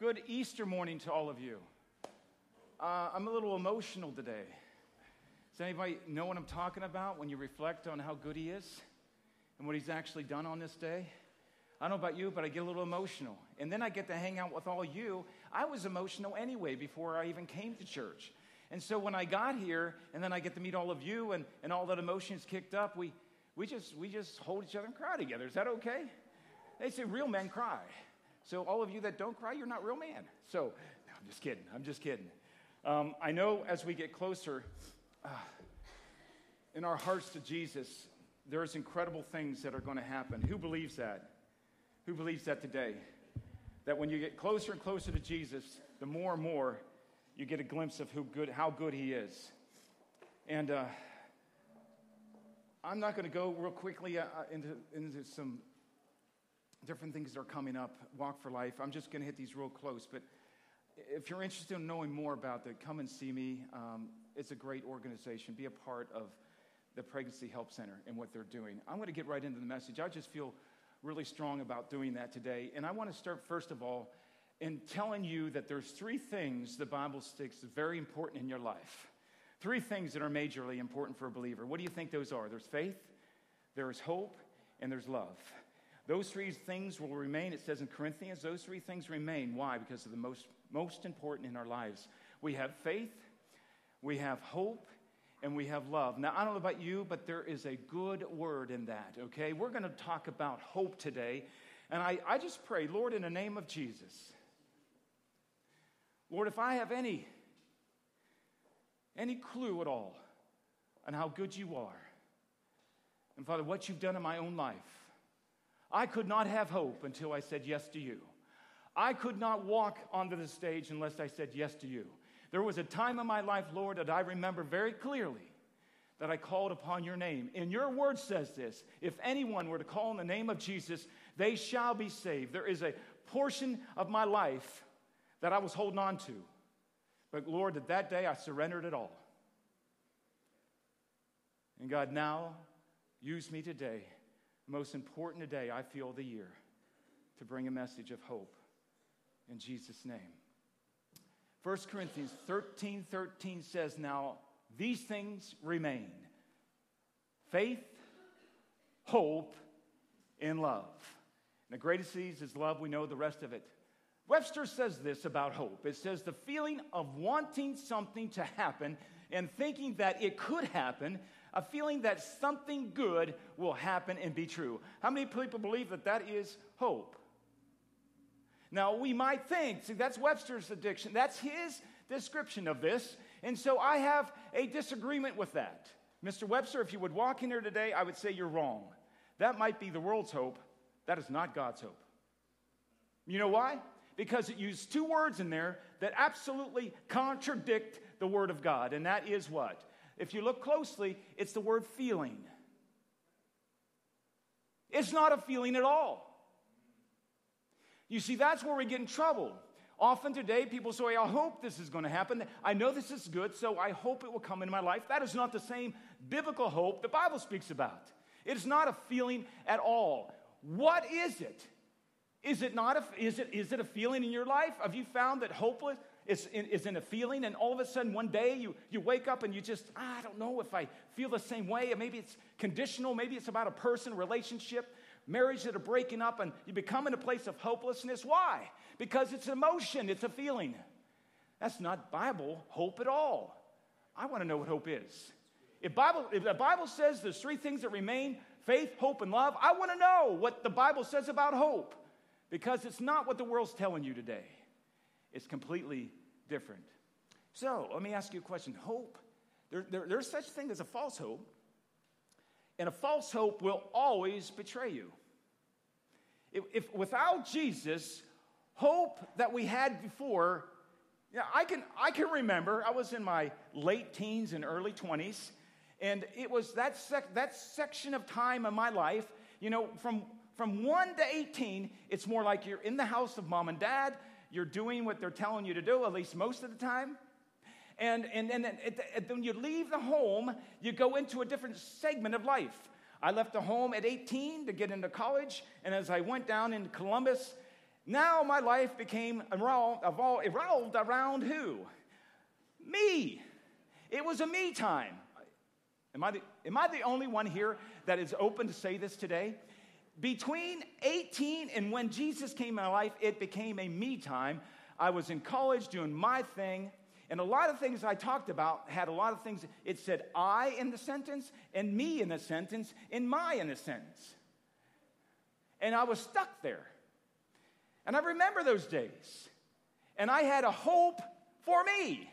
Good Easter morning to all of you. Uh, I'm a little emotional today. Does anybody know what I'm talking about when you reflect on how good He is and what He's actually done on this day? I don't know about you, but I get a little emotional. And then I get to hang out with all you. I was emotional anyway before I even came to church. And so when I got here, and then I get to meet all of you, and, and all that emotions kicked up, we, we, just, we just hold each other and cry together. Is that okay? They say real men cry. So, all of you that don't cry, you're not real man. So, no, I'm just kidding. I'm just kidding. Um, I know as we get closer uh, in our hearts to Jesus, there's incredible things that are going to happen. Who believes that? Who believes that today? That when you get closer and closer to Jesus, the more and more you get a glimpse of who good, how good He is. And uh, I'm not going to go real quickly uh, into, into some different things that are coming up, Walk for Life. I'm just going to hit these real close. But if you're interested in knowing more about that, come and see me. Um, it's a great organization. Be a part of the Pregnancy Help Center and what they're doing. I'm going to get right into the message. I just feel really strong about doing that today. And I want to start, first of all, in telling you that there's three things the Bible sticks very important in your life. Three things that are majorly important for a believer. What do you think those are? There's faith, there's hope, and there's love. Those three things will remain. It says in Corinthians, those three things remain. Why? Because of the most, most important in our lives. We have faith, we have hope, and we have love. Now, I don't know about you, but there is a good word in that, okay? We're going to talk about hope today. And I, I just pray, Lord, in the name of Jesus, Lord, if I have any, any clue at all on how good you are, and Father, what you've done in my own life, I could not have hope until I said yes to you. I could not walk onto the stage unless I said yes to you. There was a time in my life, Lord, that I remember very clearly that I called upon your name. And your word says this if anyone were to call on the name of Jesus, they shall be saved. There is a portion of my life that I was holding on to. But Lord, at that day I surrendered it all. And God, now use me today most important today, I feel, the year to bring a message of hope in Jesus' name. 1 Corinthians 13 13 says, Now these things remain faith, hope, and love. And the greatest of these is love. We know the rest of it. Webster says this about hope it says, The feeling of wanting something to happen and thinking that it could happen a feeling that something good will happen and be true. How many people believe that that is hope? Now, we might think, see, that's Webster's addiction. That's his description of this. And so I have a disagreement with that. Mr. Webster, if you would walk in here today, I would say you're wrong. That might be the world's hope. That is not God's hope. You know why? Because it used two words in there that absolutely contradict the Word of God. And that is what? If you look closely, it's the word feeling. It's not a feeling at all. You see, that's where we get in trouble. Often today, people say, I hope this is going to happen. I know this is good, so I hope it will come into my life. That is not the same biblical hope the Bible speaks about. It is not a feeling at all. What is it? Is it not a, is it, is it a feeling in your life? Have you found that hopeless, it's in, it's in a feeling, and all of a sudden one day you, you wake up and you just, ah, I don't know if I feel the same way. Maybe it's conditional, maybe it's about a person, relationship, marriage that are breaking up, and you become in a place of hopelessness. Why? Because it's emotion, it's a feeling. That's not Bible hope at all. I want to know what hope is. If, Bible, if the Bible says there's three things that remain faith, hope, and love, I want to know what the Bible says about hope because it's not what the world's telling you today. It's completely different. So let me ask you a question. Hope, there, there, there's such thing as a false hope, and a false hope will always betray you. If, if without Jesus, hope that we had before, yeah, I can, I can remember, I was in my late teens and early 20s, and it was that, sec, that section of time in my life, you know, from, from 1 to 18, it's more like you're in the house of mom and dad, you're doing what they're telling you to do, at least most of the time. And, and, and, and when you leave the home, you go into a different segment of life. I left the home at 18 to get into college, and as I went down into Columbus, Now my life became evolved around who? Me. It was a me time. Am I, the, am I the only one here that is open to say this today? Between 18 and when Jesus came in my life, it became a me time. I was in college doing my thing, and a lot of things I talked about had a lot of things. It said I in the sentence, and me in the sentence, and my in the sentence. And I was stuck there. And I remember those days. And I had a hope for me.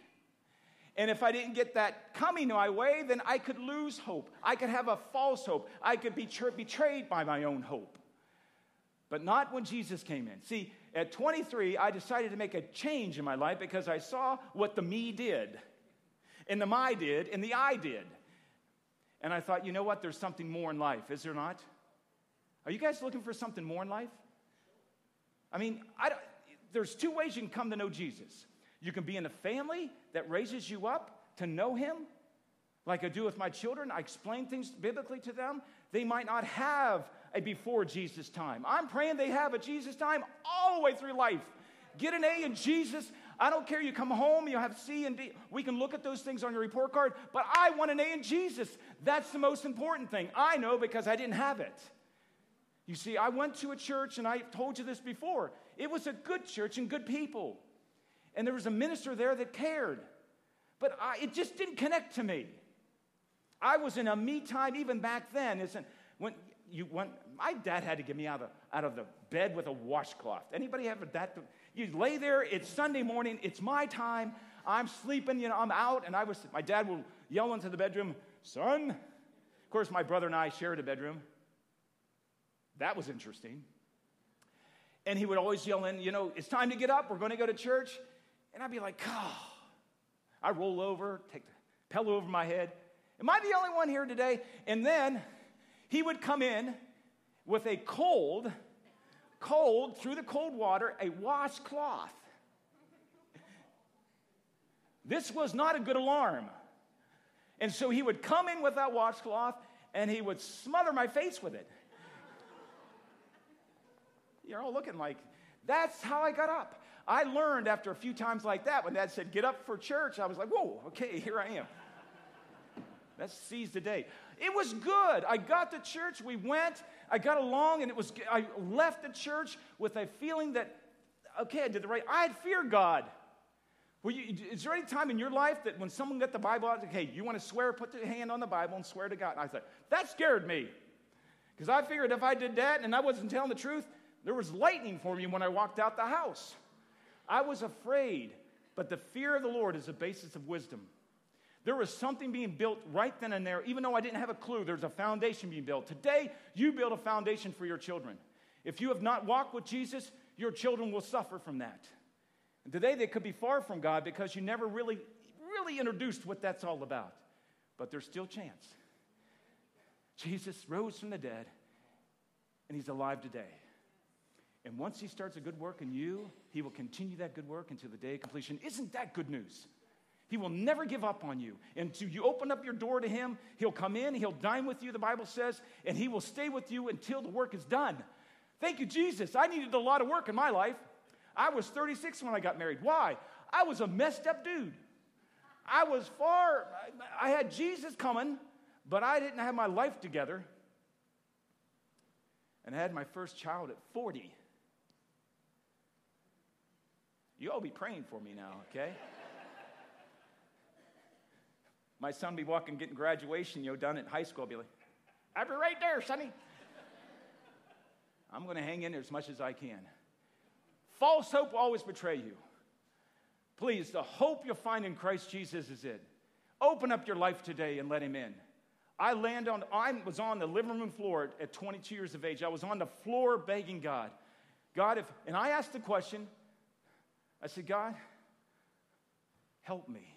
And if I didn't get that coming my way, then I could lose hope. I could have a false hope. I could be betrayed by my own hope. But not when Jesus came in. See, at 23, I decided to make a change in my life because I saw what the me did, and the my did, and the I did. And I thought, you know what? There's something more in life, is there not? Are you guys looking for something more in life? I mean, I there's two ways you can come to know Jesus. You can be in a family that raises you up to know Him, like I do with my children. I explain things biblically to them. They might not have a before Jesus time. I'm praying they have a Jesus time all the way through life. Get an A in Jesus. I don't care. You come home, you have C and D. We can look at those things on your report card, but I want an A in Jesus. That's the most important thing. I know because I didn't have it. You see, I went to a church, and I've told you this before. It was a good church and good people. And there was a minister there that cared. But I, it just didn't connect to me. I was in a me time even back then. Isn't when you went, my dad had to get me out of, out of the bed with a washcloth. Anybody have that? You lay there, it's Sunday morning, it's my time, I'm sleeping, you know, I'm out, and I was, my dad will yell into the bedroom, son. Of course, my brother and I shared a bedroom. That was interesting. And he would always yell in, you know, it's time to get up, we're going to go to church. And I'd be like, oh. I roll over, take the pillow over my head. Am I the only one here today? And then he would come in with a cold, cold, through the cold water, a washcloth. This was not a good alarm. And so he would come in with that washcloth and he would smother my face with it. You're all looking like, that's how I got up. I learned after a few times like that when dad said, get up for church, I was like, whoa, okay, here I am. Let's seize the day. It was good. I got to church, we went, I got along, and it was, I left the church with a feeling that, okay, I did the right, I had fear God. You, is there any time in your life that when someone got the Bible out, okay, you want to swear, put your hand on the Bible and swear to God? And I said, that scared me. Because I figured if I did that and I wasn't telling the truth, there was lightning for me when I walked out the house. I was afraid, but the fear of the Lord is the basis of wisdom. There was something being built right then and there, even though I didn't have a clue, there's a foundation being built. Today, you build a foundation for your children. If you have not walked with Jesus, your children will suffer from that. And today, they could be far from God because you never really, really introduced what that's all about. But there's still chance. Jesus rose from the dead, and he's alive today. And once he starts a good work in you, he will continue that good work until the day of completion. Isn't that good news? He will never give up on you. Until you open up your door to him, he'll come in, he'll dine with you, the Bible says, and he will stay with you until the work is done. Thank you, Jesus. I needed a lot of work in my life. I was 36 when I got married. Why? I was a messed up dude. I was far, I had Jesus coming, but I didn't have my life together. And I had my first child at 40. You all be praying for me now, okay? My son be walking, getting graduation, you know, done at high school. I'll be like, I'll be right there, sonny. I'm going to hang in there as much as I can. False hope will always betray you. Please, the hope you'll find in Christ Jesus is it. Open up your life today and let Him in. I land on, I was on the living room floor at 22 years of age. I was on the floor begging God, God, if, and I asked the question, I said, God, help me.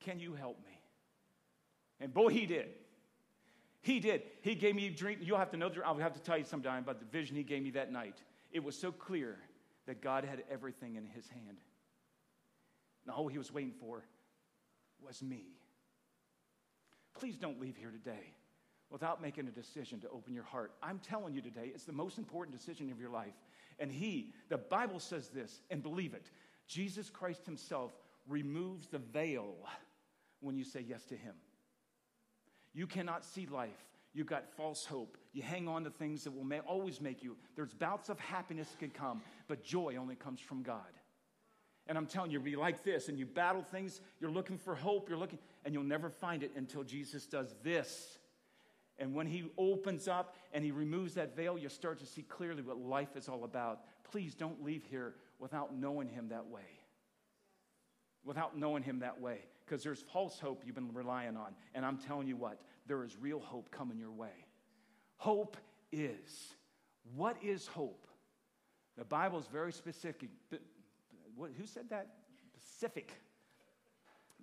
Can you help me? And boy, he did. He did. He gave me a dream. You'll have to know, I'll have to tell you sometime about the vision he gave me that night. It was so clear that God had everything in his hand. And all he was waiting for was me. Please don't leave here today without making a decision to open your heart. I'm telling you today, it's the most important decision of your life. And He, the Bible says this, and believe it Jesus Christ Himself removes the veil when you say yes to Him. You cannot see life. You've got false hope. You hang on to things that will may, always make you. There's bouts of happiness that can come, but joy only comes from God. And I'm telling you, be like this, and you battle things, you're looking for hope, you're looking, and you'll never find it until Jesus does this. And when he opens up and he removes that veil, you start to see clearly what life is all about. Please don't leave here without knowing him that way. Without knowing him that way. Because there's false hope you've been relying on. And I'm telling you what, there is real hope coming your way. Hope is. What is hope? The Bible is very specific. Who said that? Specific.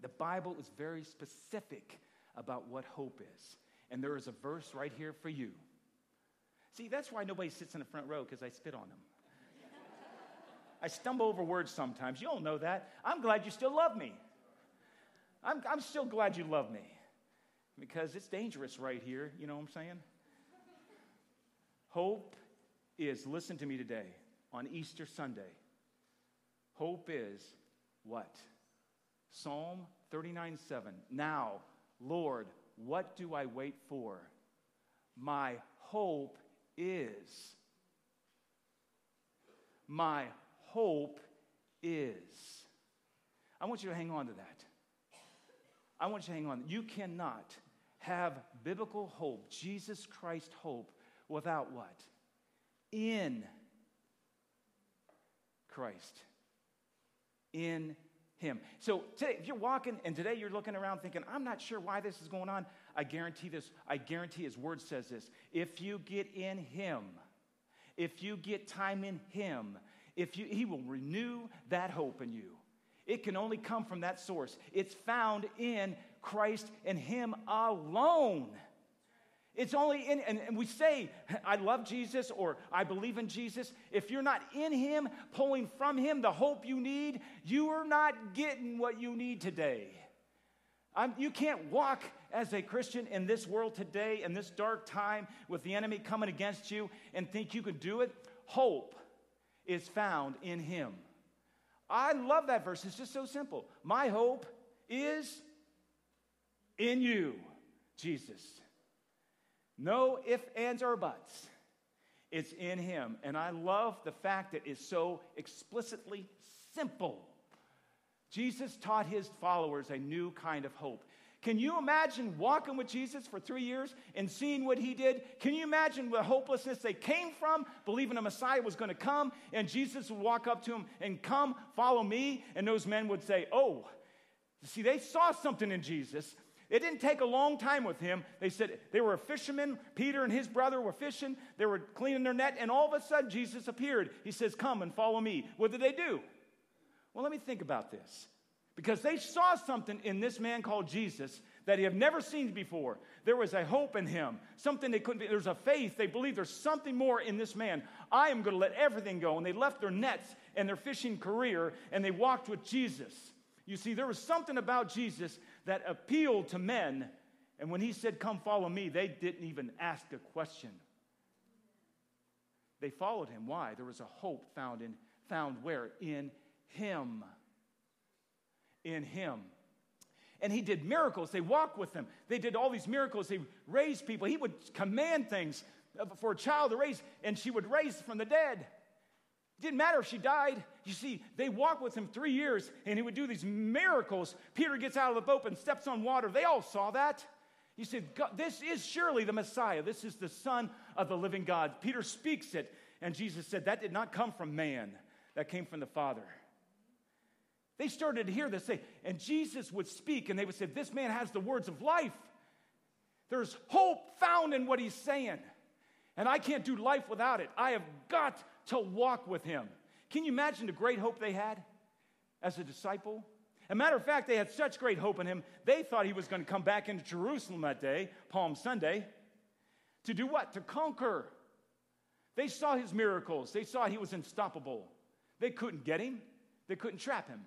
The Bible is very specific about what hope is. And there is a verse right here for you. See, that's why nobody sits in the front row because I spit on them. I stumble over words sometimes. You all know that. I'm glad you still love me. I'm, I'm still glad you love me because it's dangerous right here. You know what I'm saying? Hope is, listen to me today, on Easter Sunday. Hope is what? Psalm 39 7. Now, Lord, what do I wait for? My hope is. My hope is. I want you to hang on to that. I want you to hang on. You cannot have biblical hope, Jesus Christ hope, without what? In Christ. In him. So today, if you're walking and today you're looking around thinking, I'm not sure why this is going on, I guarantee this. I guarantee his word says this. If you get in him, if you get time in him, if you, he will renew that hope in you. It can only come from that source. It's found in Christ and him alone. It's only in, and, and, we say, I love Jesus or I believe in Jesus. If you're not in Him, pulling from Him the hope you need, you are not getting what you need today. I'm, you can't walk as a Christian in this world today, in this dark time, with the enemy coming against you and think you can do it. Hope is found in Him. I love that verse. It's just so simple. My hope is in you, Jesus. No ifs, ands, or buts. It's in Him. And I love the fact that it's so explicitly simple. Jesus taught His followers a new kind of hope. Can you imagine walking with Jesus for three years and seeing what he did? Can you imagine the hopelessness they came from, believing a Messiah was going to come, and Jesus would walk up to him and come, follow me? And those men would say, Oh, see, they saw something in Jesus it didn't take a long time with him. They said they were a fisherman. Peter and his brother were fishing. They were cleaning their net, and all of a sudden Jesus appeared. He says, Come and follow me. What did they do? Well, let me think about this. Because they saw something in this man called Jesus that he had never seen before. There was a hope in him, something they couldn't be. There's a faith. They believe there's something more in this man. I am going to let everything go. And they left their nets and their fishing career and they walked with Jesus. You see, there was something about Jesus that appealed to men. And when he said, Come follow me, they didn't even ask a question. They followed him. Why? There was a hope found in found where? In him. In him. And he did miracles. They walked with him. They did all these miracles. They raised people. He would command things for a child to raise, and she would raise from the dead. Didn't matter if she died. You see, they walked with him three years and he would do these miracles. Peter gets out of the boat and steps on water. They all saw that. You said, This is surely the Messiah. This is the Son of the living God. Peter speaks it. And Jesus said, That did not come from man, that came from the Father. They started to hear this say, and Jesus would speak, and they would say, This man has the words of life. There's hope found in what he's saying. And I can't do life without it. I have got to walk with him. Can you imagine the great hope they had as a disciple? a matter of fact, they had such great hope in him, they thought he was going to come back into Jerusalem that day, Palm Sunday, to do what? To conquer. They saw his miracles, they saw he was unstoppable. They couldn't get him, they couldn't trap him.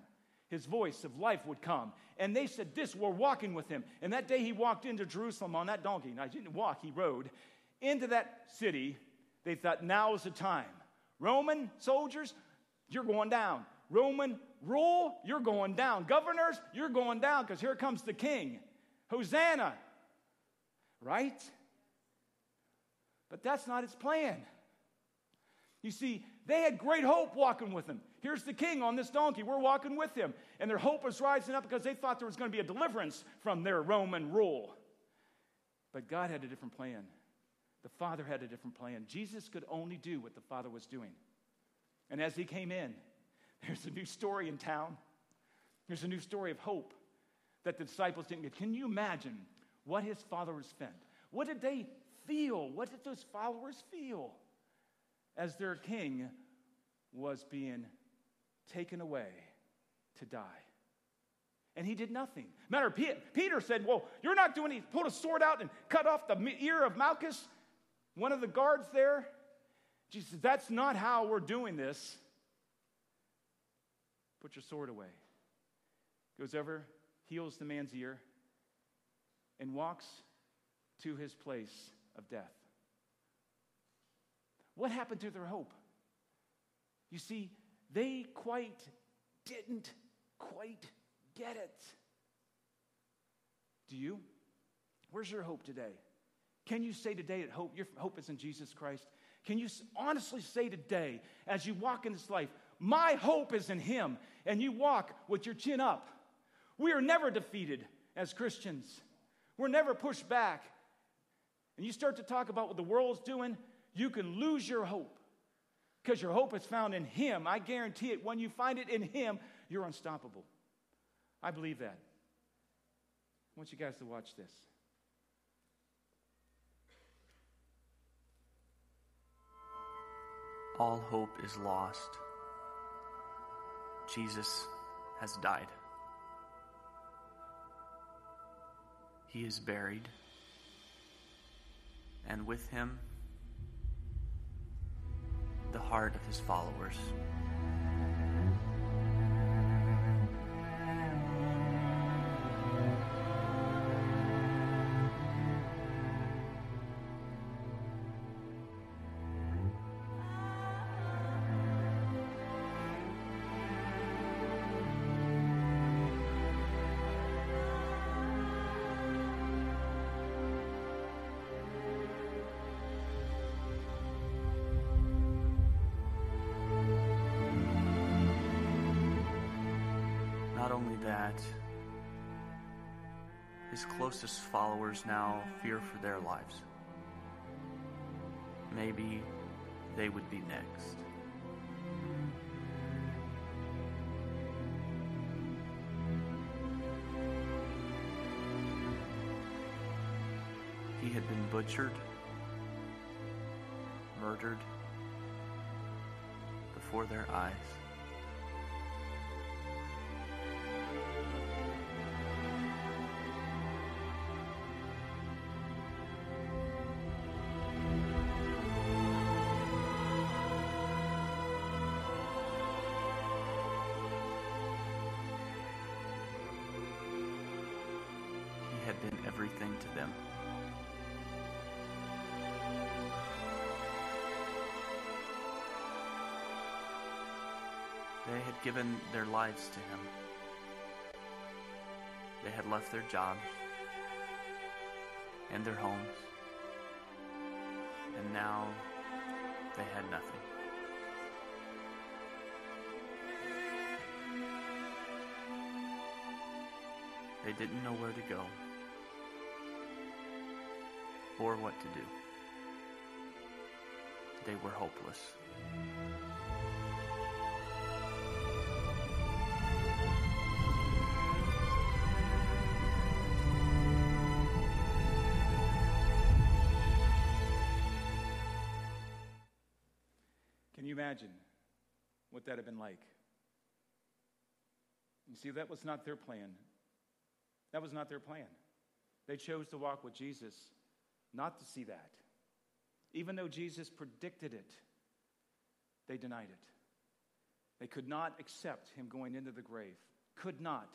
his voice of life would come. And they said, This, we're walking with him. And that day he walked into Jerusalem on that donkey. Now, he didn't walk, he rode into that city. They thought, Now is the time. Roman soldiers, you're going down. Roman rule, you're going down. Governors, you're going down because here comes the king. Hosanna. Right? But that's not his plan. You see, they had great hope walking with him. Here's the king on this donkey. We're walking with him. And their hope was rising up because they thought there was going to be a deliverance from their Roman rule. But God had a different plan. The Father had a different plan. Jesus could only do what the Father was doing. And as he came in, there's a new story in town. There's a new story of hope that the disciples didn't get. Can you imagine what his followers felt? What did they feel? What did those followers feel as their king was being taken away to die. And he did nothing. Matter of Peter said, Well, you're not doing anything. He pulled a sword out and cut off the ear of Malchus, one of the guards there. Jesus says, That's not how we're doing this. Put your sword away. Goes over, heals the man's ear, and walks to his place of death. What happened to their hope? You see, they quite didn't quite get it. Do you? Where's your hope today? Can you say today that hope, your hope is in Jesus Christ? Can you honestly say today, as you walk in this life, my hope is in Him, and you walk with your chin up? We are never defeated as Christians. We're never pushed back. And you start to talk about what the world's doing, you can lose your hope because your hope is found in Him. I guarantee it. When you find it in Him, you're unstoppable. I believe that. I want you guys to watch this. All hope is lost. Jesus has died. He is buried. And with him, the heart of his followers. Followers now fear for their lives. Maybe they would be next. He had been butchered, murdered before their eyes. Everything to them. They had given their lives to him. They had left their jobs and their homes, and now they had nothing. They didn't know where to go or what to do. They were hopeless. Can you imagine what that had been like? You see, that was not their plan. That was not their plan. They chose to walk with Jesus not to see that. Even though Jesus predicted it, they denied it. They could not accept him going into the grave. could not.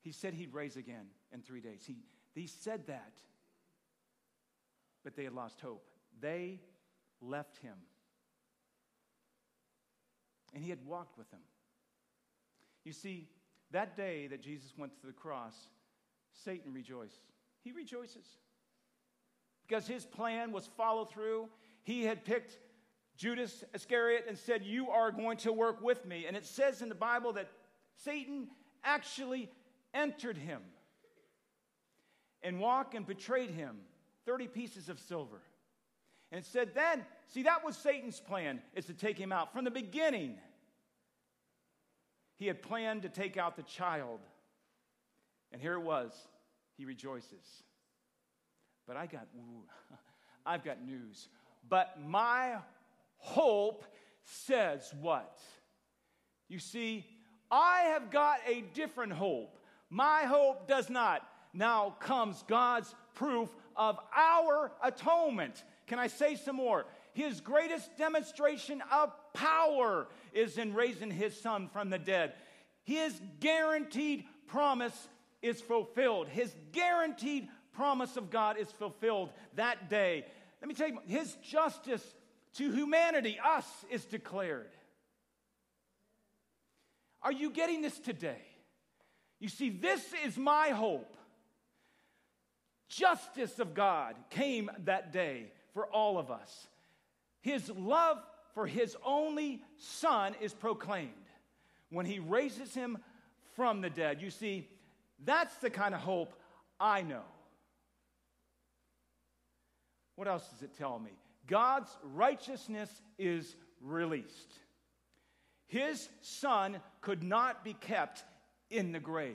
He said he'd raise again in three days. He, he said that, but they had lost hope. They left him. And he had walked with them. You see, that day that Jesus went to the cross, Satan rejoiced. He rejoices. Because his plan was follow through. He had picked Judas Iscariot and said, You are going to work with me. And it says in the Bible that Satan actually entered him and walked and betrayed him 30 pieces of silver. And it said then, see, that was Satan's plan, is to take him out. From the beginning, he had planned to take out the child. And here it was. He rejoices. But I got, ooh, I've got news. But my hope says what? You see, I have got a different hope. My hope does not. Now comes God's proof of our atonement. Can I say some more? His greatest demonstration of power is in raising his son from the dead. His guaranteed promise is fulfilled. His guaranteed promise of God is fulfilled that day. Let me tell you, his justice to humanity, us, is declared. Are you getting this today? You see, this is my hope. Justice of God came that day for all of us. His love for his only son is proclaimed when he raises him from the dead. You see, that's the kind of hope I know. What else does it tell me? God's righteousness is released. His son could not be kept in the grave.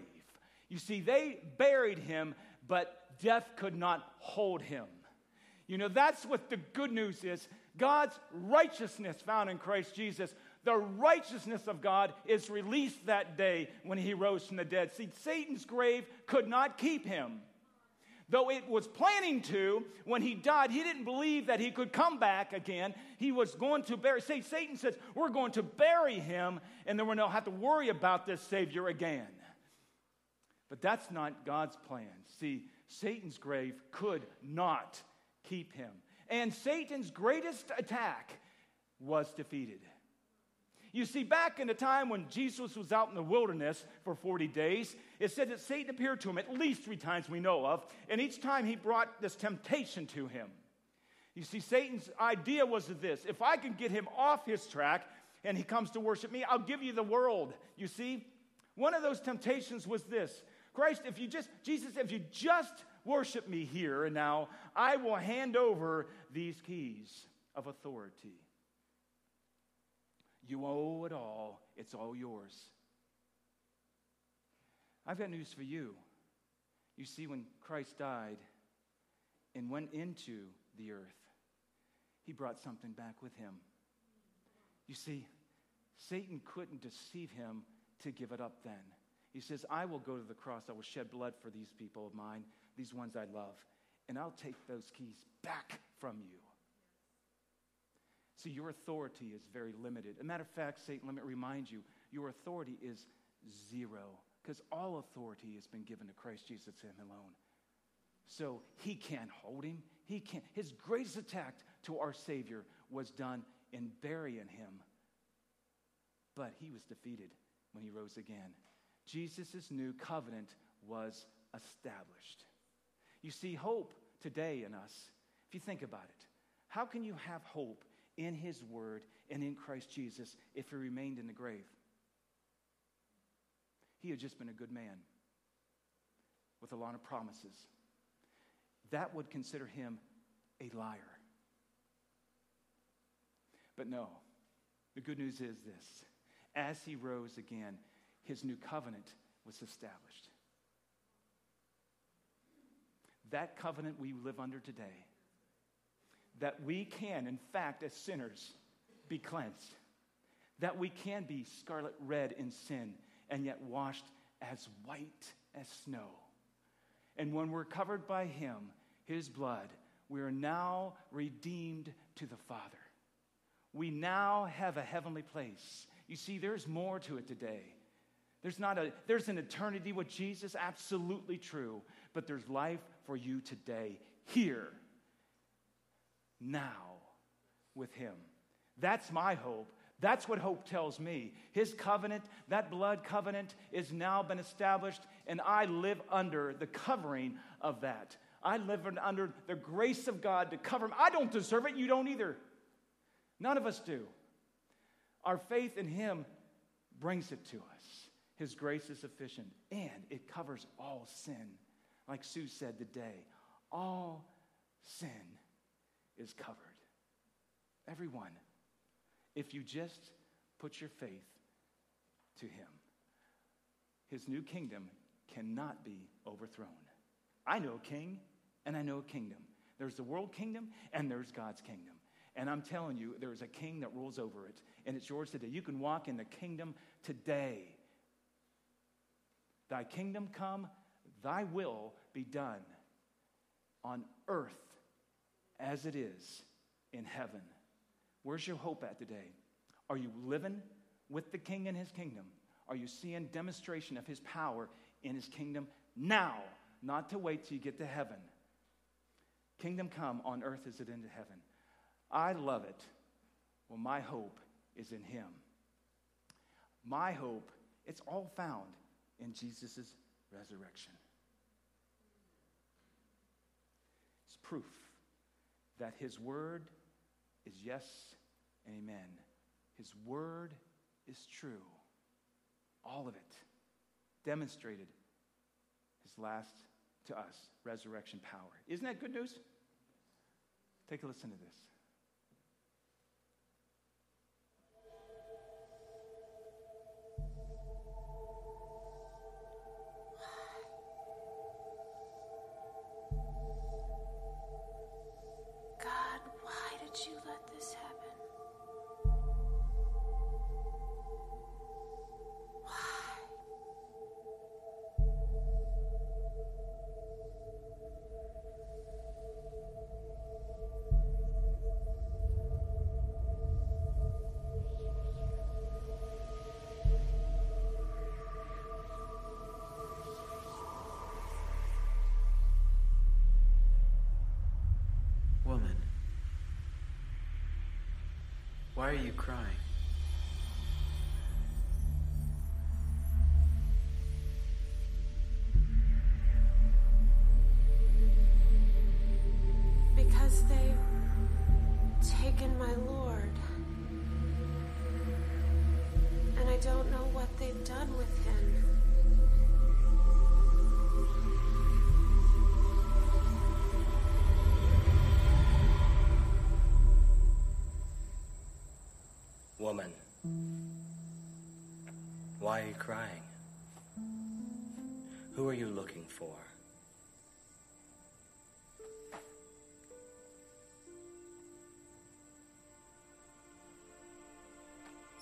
You see, they buried him, but death could not hold him. You know, that's what the good news is. God's righteousness found in Christ Jesus. The righteousness of God is released that day when he rose from the dead. See, Satan's grave could not keep him. Though it was planning to, when he died, he didn't believe that he could come back again. He was going to bury. Say, Satan says, We're going to bury him, and then we don't have to worry about this Savior again. But that's not God's plan. See, Satan's grave could not keep him. And Satan's greatest attack was defeated. You see, back in the time when Jesus was out in the wilderness for 40 days, it said that Satan appeared to him at least three times we know of, and each time he brought this temptation to him. You see, Satan's idea was this if I can get him off his track and he comes to worship me, I'll give you the world. You see, one of those temptations was this Christ, if you just, Jesus, if you just worship me here and now, I will hand over these keys of authority. You owe it all, it's all yours. I've got news for you. You see, when Christ died and went into the earth, he brought something back with him. You see, Satan couldn't deceive him to give it up then. He says, I will go to the cross. I will shed blood for these people of mine, these ones I love, and I'll take those keys back from you. See, your authority is very limited. As a matter of fact, Satan, let me remind you, your authority is zero because all authority has been given to Christ Jesus him alone. So he can't hold him. He can't. His greatest attack to our Savior was done in burying him. But he was defeated when he rose again. Jesus' new covenant was established. You see, hope today in us, if you think about it, how can you have hope in his word and in Christ Jesus if he remained in the grave. He had just been a good man with a lot of promises. That would consider him a liar. But no, the good news is this as he rose again, his new covenant was established. That covenant we live under today that we can, in fact, as sinners, be cleansed. That we can be scarlet red in sin and yet washed as white as snow. And when we're covered by Him, His blood, we are now redeemed to the Father. We now have a heavenly place. You see, there's more to it today. There's not a there's an eternity with Jesus, absolutely true, but there's life for you today, here, now, with Him. That's my hope. That's what hope tells me. His covenant, that blood covenant, is now been established, and I live under the covering of that. I live under the grace of God to cover me. I don't deserve it. You don't either. None of us do. Our faith in Him brings it to us. His grace is sufficient, and it covers all sin. Like Sue said today, all sin is covered. Everyone. If you just put your faith to Him, His new kingdom cannot be overthrown. I know a king and I know a kingdom. There's the world kingdom and there's God's kingdom. And I'm telling you, there is a king that rules over it, and it's yours today. You can walk in the kingdom today. Thy kingdom come, thy will be done on earth as it is in heaven. Where's your hope at today? Are you living with the king and his kingdom? Are you seeing demonstration of his power in his kingdom now, not to wait till you get to heaven? Kingdom come on earth as it is in heaven. I love it. Well, my hope is in him. My hope, it's all found in Jesus' resurrection. It's proof that his word is yes and amen. His word is true. All of it demonstrated his last to us resurrection power. Isn't that good news? Take a listen to this. Why are you crying? Woman, why are you crying? Who are you looking for?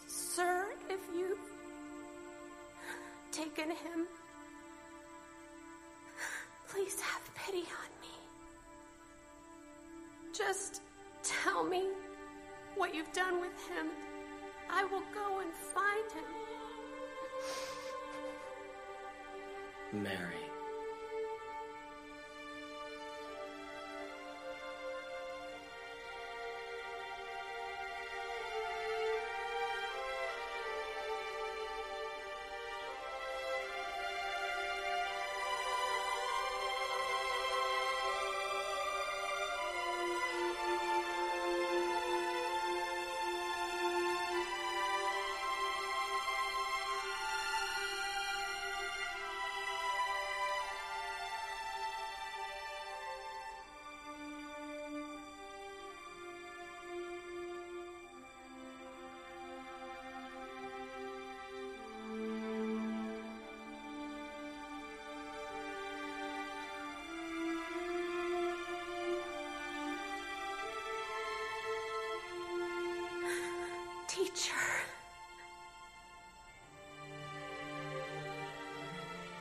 Sir, if you've taken him, please have pity on me. Just tell me what you've done with him. I will go and find him. Mary. Teacher.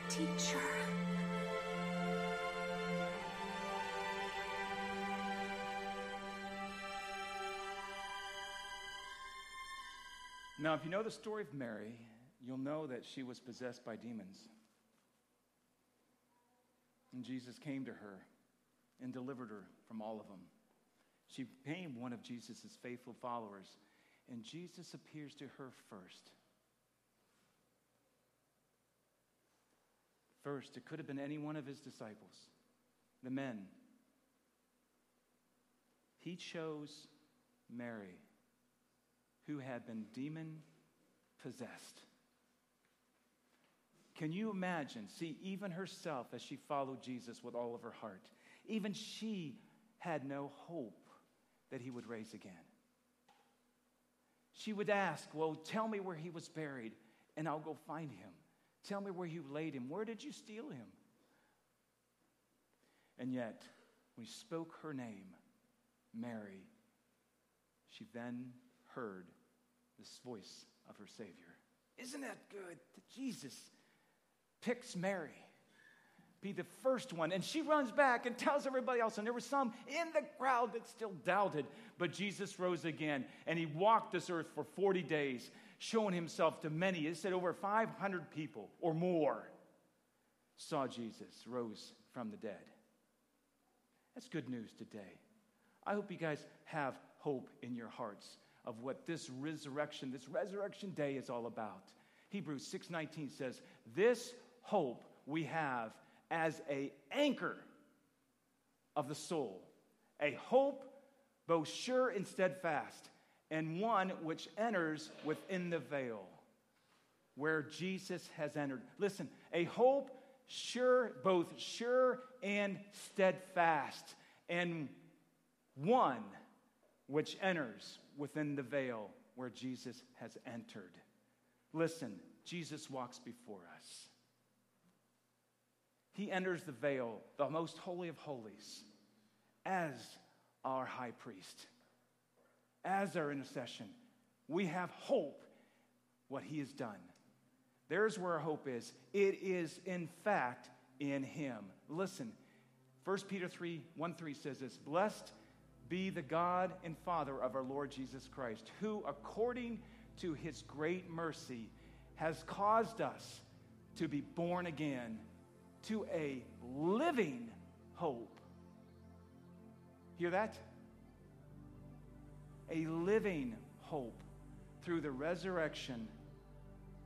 Teacher. Now, if you know the story of Mary, you'll know that she was possessed by demons. And Jesus came to her and delivered her from all of them. She became one of Jesus' faithful followers, and Jesus appears to her first. First, it could have been any one of his disciples, the men. He chose Mary, who had been demon possessed. Can you imagine? See, even herself, as she followed Jesus with all of her heart, even she had no hope that he would raise again. She would ask, Well, tell me where he was buried, and I'll go find him. Tell me where you laid him. Where did you steal him? And yet, we spoke her name, Mary. She then heard this voice of her Savior. Isn't that good that Jesus picks Mary? Be the first one. And she runs back and tells everybody else. And there were some in the crowd that still doubted. But Jesus rose again and he walked this earth for 40 days showing himself to many. It said over 500 people or more saw Jesus rose from the dead. That's good news today. I hope you guys have hope in your hearts of what this resurrection, this resurrection day is all about. Hebrews 6:19 says, "This hope we have as a anchor of the soul, a hope both sure and steadfast, and one which enters within the veil where Jesus has entered. Listen, a hope sure, both sure and steadfast, and one which enters within the veil where Jesus has entered. Listen, Jesus walks before us. He enters the veil, the most holy of holies, as our high priest as our intercession. We have hope what he has done. There's where our hope is. It is, in fact, in him. Listen, 1 Peter 3 1 3 says this Blessed be the God and Father of our Lord Jesus Christ, who, according to his great mercy, has caused us to be born again to a living hope. Hear that? a living hope through the resurrection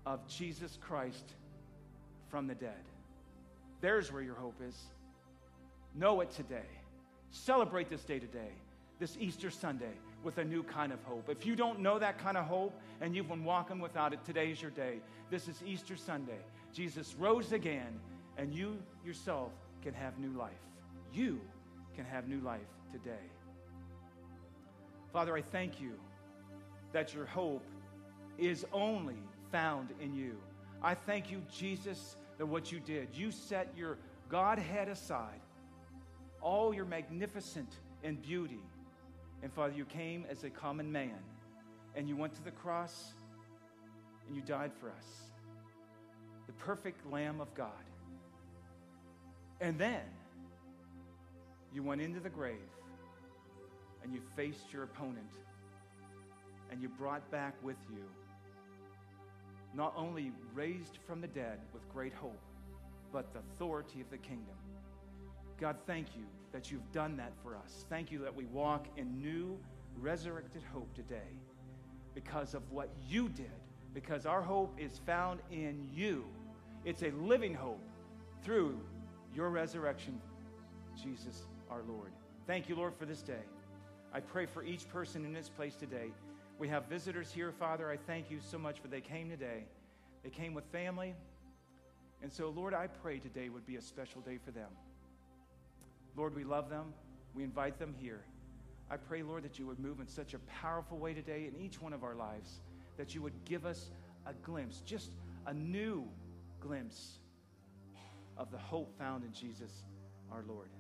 of Jesus Christ from the dead. There's where your hope is. Know it today. Celebrate this day today, this Easter Sunday, with a new kind of hope. If you don't know that kind of hope and you've been walking without it, today is your day. This is Easter Sunday. Jesus rose again, and you yourself can have new life. You can have new life today. Father, I thank you that your hope is only found in you. I thank you, Jesus, that what you did, you set your Godhead aside, all your magnificent and beauty. And Father, you came as a common man, and you went to the cross, and you died for us, the perfect Lamb of God. And then you went into the grave and you faced your opponent and you brought back with you not only raised from the dead with great hope, but the authority of the kingdom. God, thank you that you've done that for us. Thank you that we walk in new resurrected hope today because of what you did, because our hope is found in you. It's a living hope through your resurrection, Jesus our Lord. Thank you, Lord, for this day. I pray for each person in this place today. We have visitors here, Father. I thank you so much for they came today. They came with family. And so, Lord, I pray today would be a special day for them. Lord, we love them. We invite them here. I pray, Lord, that you would move in such a powerful way today in each one of our lives, that you would give us a glimpse, just a new glimpse of the hope found in Jesus our Lord.